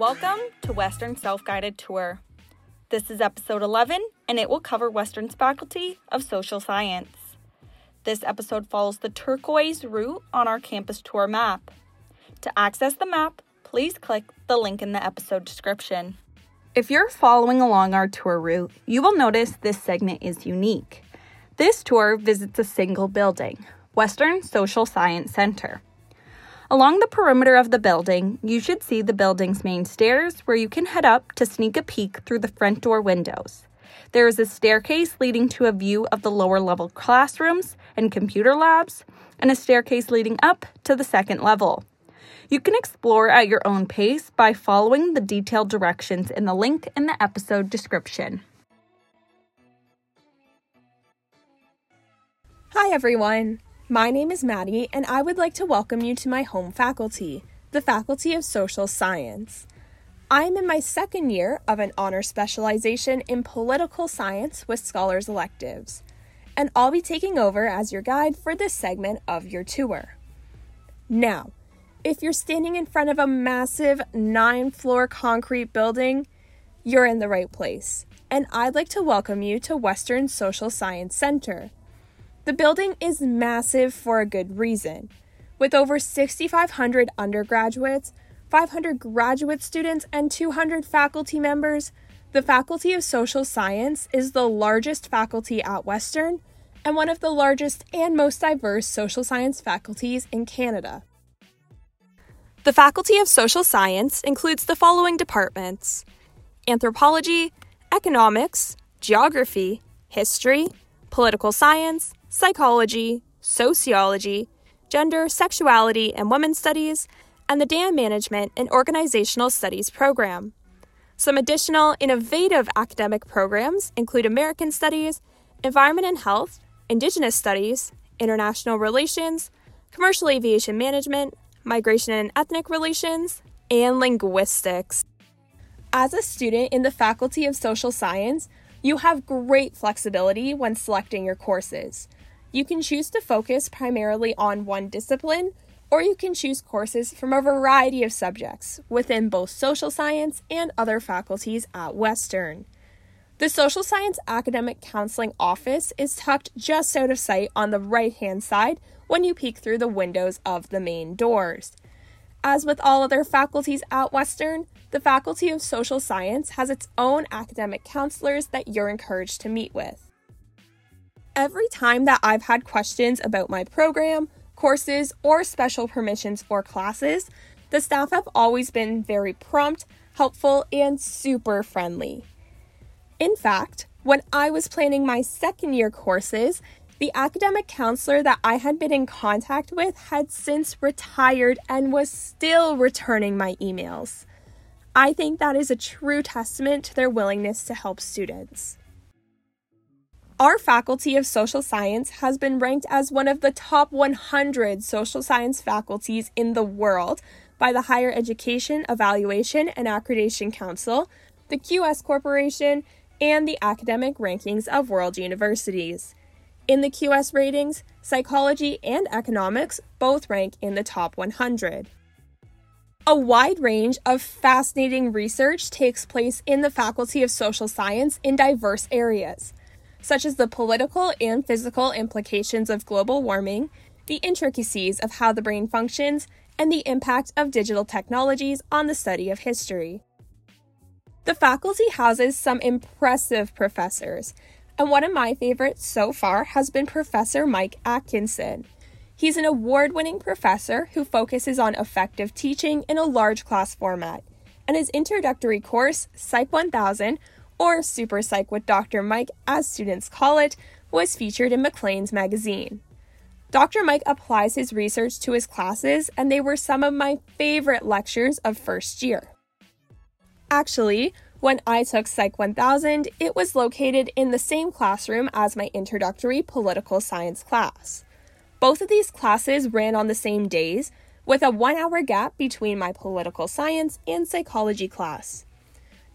Welcome to Western Self Guided Tour. This is episode 11, and it will cover Western's Faculty of Social Science. This episode follows the turquoise route on our campus tour map. To access the map, please click the link in the episode description. If you're following along our tour route, you will notice this segment is unique. This tour visits a single building, Western Social Science Center. Along the perimeter of the building, you should see the building's main stairs where you can head up to sneak a peek through the front door windows. There is a staircase leading to a view of the lower level classrooms and computer labs, and a staircase leading up to the second level. You can explore at your own pace by following the detailed directions in the link in the episode description. Hi, everyone. My name is Maddie, and I would like to welcome you to my home faculty, the Faculty of Social Science. I am in my second year of an honor specialization in political science with scholars electives, and I'll be taking over as your guide for this segment of your tour. Now, if you're standing in front of a massive nine floor concrete building, you're in the right place, and I'd like to welcome you to Western Social Science Center. The building is massive for a good reason. With over 6,500 undergraduates, 500 graduate students, and 200 faculty members, the Faculty of Social Science is the largest faculty at Western and one of the largest and most diverse social science faculties in Canada. The Faculty of Social Science includes the following departments anthropology, economics, geography, history, political science, psychology, sociology, gender, sexuality, and women's studies, and the DAN Management and Organizational Studies program. Some additional innovative academic programs include American Studies, Environment and Health, Indigenous Studies, International Relations, Commercial Aviation Management, Migration and Ethnic Relations, and Linguistics. As a student in the Faculty of Social Science, you have great flexibility when selecting your courses. You can choose to focus primarily on one discipline, or you can choose courses from a variety of subjects within both social science and other faculties at Western. The Social Science Academic Counseling Office is tucked just out of sight on the right hand side when you peek through the windows of the main doors. As with all other faculties at Western, the Faculty of Social Science has its own academic counselors that you're encouraged to meet with. Every time that I've had questions about my program, courses, or special permissions for classes, the staff have always been very prompt, helpful, and super friendly. In fact, when I was planning my second year courses, the academic counselor that I had been in contact with had since retired and was still returning my emails. I think that is a true testament to their willingness to help students. Our Faculty of Social Science has been ranked as one of the top 100 social science faculties in the world by the Higher Education Evaluation and Accreditation Council, the QS Corporation, and the Academic Rankings of World Universities. In the QS ratings, psychology and economics both rank in the top 100. A wide range of fascinating research takes place in the Faculty of Social Science in diverse areas such as the political and physical implications of global warming, the intricacies of how the brain functions, and the impact of digital technologies on the study of history. The faculty houses some impressive professors, and one of my favorites so far has been Professor Mike Atkinson. He's an award winning professor who focuses on effective teaching in a large class format, and his introductory course, Psych 1000, or Super Psych with Dr. Mike, as students call it, was featured in Maclean's magazine. Dr. Mike applies his research to his classes, and they were some of my favorite lectures of first year. Actually, when I took Psych 1000, it was located in the same classroom as my introductory political science class. Both of these classes ran on the same days, with a one hour gap between my political science and psychology class.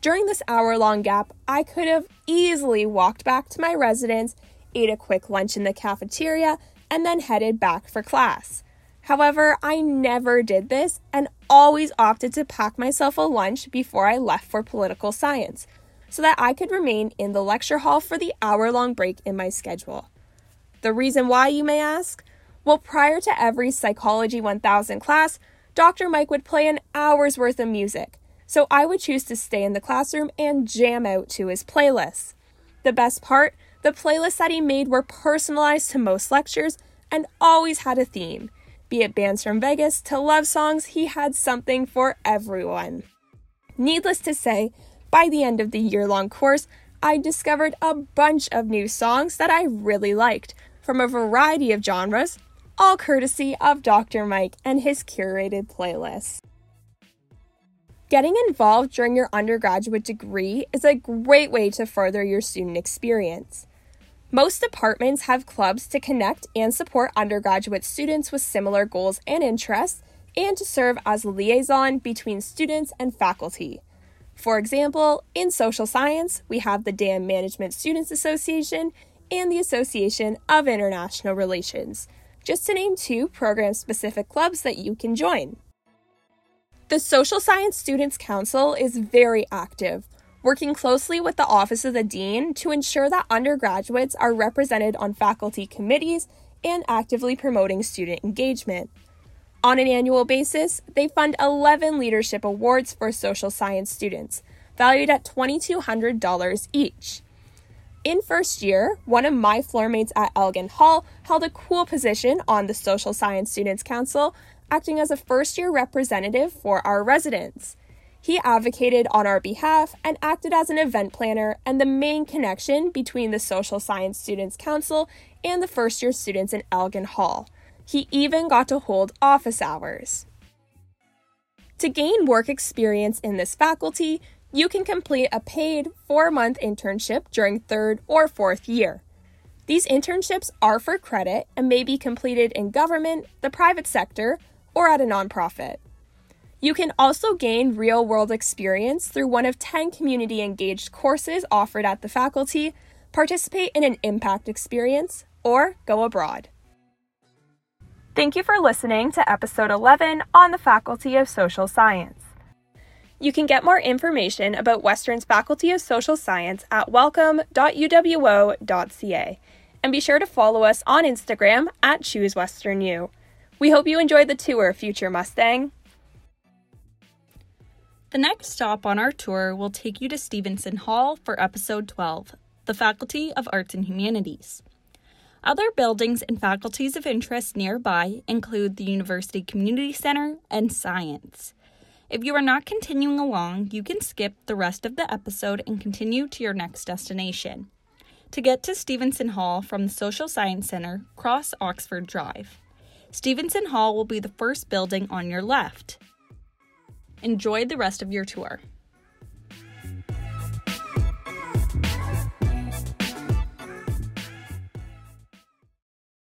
During this hour long gap, I could have easily walked back to my residence, ate a quick lunch in the cafeteria, and then headed back for class. However, I never did this and always opted to pack myself a lunch before I left for political science so that I could remain in the lecture hall for the hour long break in my schedule. The reason why, you may ask? Well, prior to every Psychology 1000 class, Dr. Mike would play an hour's worth of music, so I would choose to stay in the classroom and jam out to his playlists. The best part, the playlists that he made were personalized to most lectures and always had a theme. Be it bands from Vegas to love songs, he had something for everyone. Needless to say, by the end of the year long course, I discovered a bunch of new songs that I really liked from a variety of genres all courtesy of Dr. Mike and his curated playlist. Getting involved during your undergraduate degree is a great way to further your student experience. Most departments have clubs to connect and support undergraduate students with similar goals and interests, and to serve as a liaison between students and faculty. For example, in social science, we have the DAN Management Students Association and the Association of International Relations, just to name two program specific clubs that you can join. The Social Science Students Council is very active, working closely with the Office of the Dean to ensure that undergraduates are represented on faculty committees and actively promoting student engagement. On an annual basis, they fund 11 leadership awards for social science students, valued at $2,200 each. In first year, one of my floormates at Elgin Hall held a cool position on the Social Science Students Council, acting as a first year representative for our residents. He advocated on our behalf and acted as an event planner and the main connection between the Social Science Students Council and the first year students in Elgin Hall. He even got to hold office hours. To gain work experience in this faculty, you can complete a paid four month internship during third or fourth year. These internships are for credit and may be completed in government, the private sector, or at a nonprofit. You can also gain real world experience through one of 10 community engaged courses offered at the faculty, participate in an impact experience, or go abroad. Thank you for listening to episode 11 on the Faculty of Social Science. You can get more information about Western's Faculty of Social Science at welcome.uwo.ca. And be sure to follow us on Instagram at ChooseWesternU. We hope you enjoyed the tour, future Mustang. The next stop on our tour will take you to Stevenson Hall for episode 12, the Faculty of Arts and Humanities. Other buildings and faculties of interest nearby include the University Community Center and Science. If you are not continuing along, you can skip the rest of the episode and continue to your next destination. To get to Stevenson Hall from the Social Science Center, cross Oxford Drive. Stevenson Hall will be the first building on your left. Enjoy the rest of your tour.